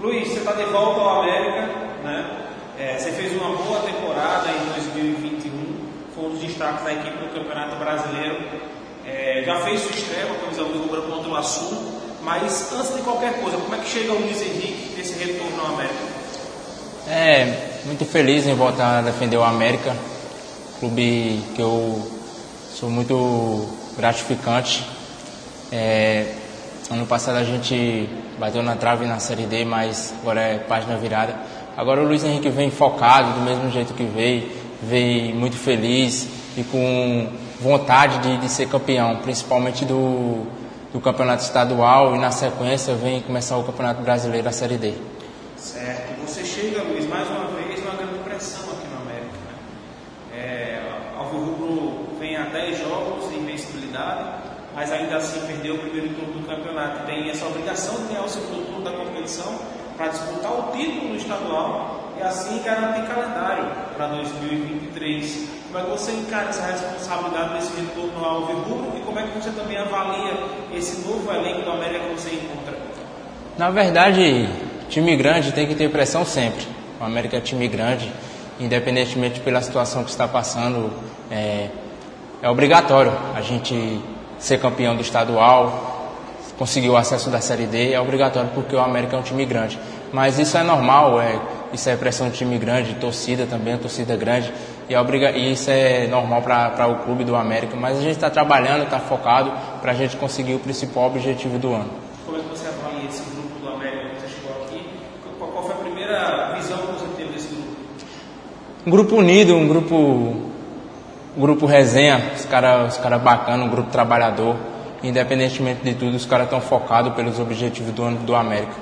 Luiz, você está de volta ao América, né? É, você fez uma boa temporada em 2021, foi um dos destaques da equipe do Campeonato Brasileiro. É, já fez sua estreia com a camisa rubra contra o Açul, mas antes de qualquer coisa, como é que chega o Luiz Henrique nesse retorno ao América? É, muito feliz em voltar a defender o América, clube que eu sou muito gratificante. É, ano passado a gente bateu na trave na Série D, mas agora é página virada. Agora o Luiz Henrique vem focado do mesmo jeito que veio, veio muito feliz e com vontade de, de ser campeão, principalmente do, do campeonato estadual e na sequência vem começar o campeonato brasileiro, a Série D. Certo. Você chega, Luiz, mais uma vez, uma grande pressão aqui no América. Né? É, Alvirrubro vem a 10 jogos de invencibilidade, mas ainda assim perdeu o primeiro turno do campeonato. Tem essa obrigação de ganhar o segundo turno da competição para disputar o título no estadual e assim garantir calendário para 2023. Como é que você encara essa responsabilidade desse retorno ao Alvirrubro e como é que você também avalia esse novo elenco do América que você encontra? Na verdade, time grande tem que ter pressão sempre. O América é time grande, independentemente pela situação que está passando, é, é obrigatório a gente ser campeão do estadual, conseguir o acesso da Série D, é obrigatório porque o América é um time grande. Mas isso é normal, é, isso é pressão de time grande, torcida também, torcida grande, e, é obriga, e isso é normal para o clube do América. Mas a gente está trabalhando, está focado para a gente conseguir o principal objetivo do ano. Como é que você avalia esse grupo do América que você chegou aqui? Qual foi a primeira visão que você teve desse grupo? Um grupo unido, um grupo, grupo resenha, os caras os cara bacanas, um grupo trabalhador. Independentemente de tudo, os caras estão focados pelos objetivos do do América.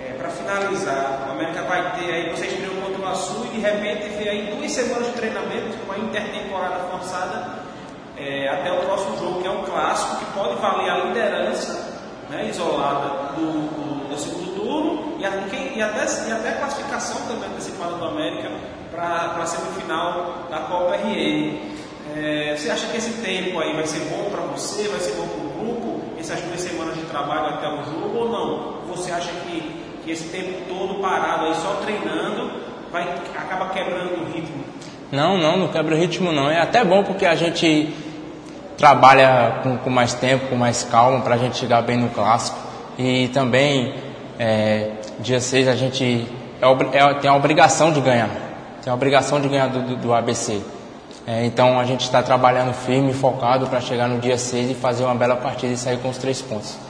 É, para finalizar, o América vai ter aí, você estreou contra o Açul e de repente vê aí duas semanas de treinamento, uma intertemporada forçada, é, até o próximo jogo, que é um clássico, que pode valer a liderança né, isolada do, do, e, até, e até classificação também antecipada do América para a semifinal da Copa RN. É, você acha que esse tempo aí vai ser bom para você, vai ser bom para o grupo, essas duas semanas de trabalho até o jogo ou não? Você acha que, que esse tempo todo parado aí só treinando vai, acaba quebrando o ritmo? Não, não, não quebra o ritmo não. É até bom porque a gente trabalha com, com mais tempo, com mais calma para a gente chegar bem no clássico. E também, é, dia 6 a gente é, é, tem a obrigação de ganhar. Tem a obrigação de ganhar do, do, do ABC. É, então a gente está trabalhando firme, focado para chegar no dia 6 e fazer uma bela partida e sair com os três pontos.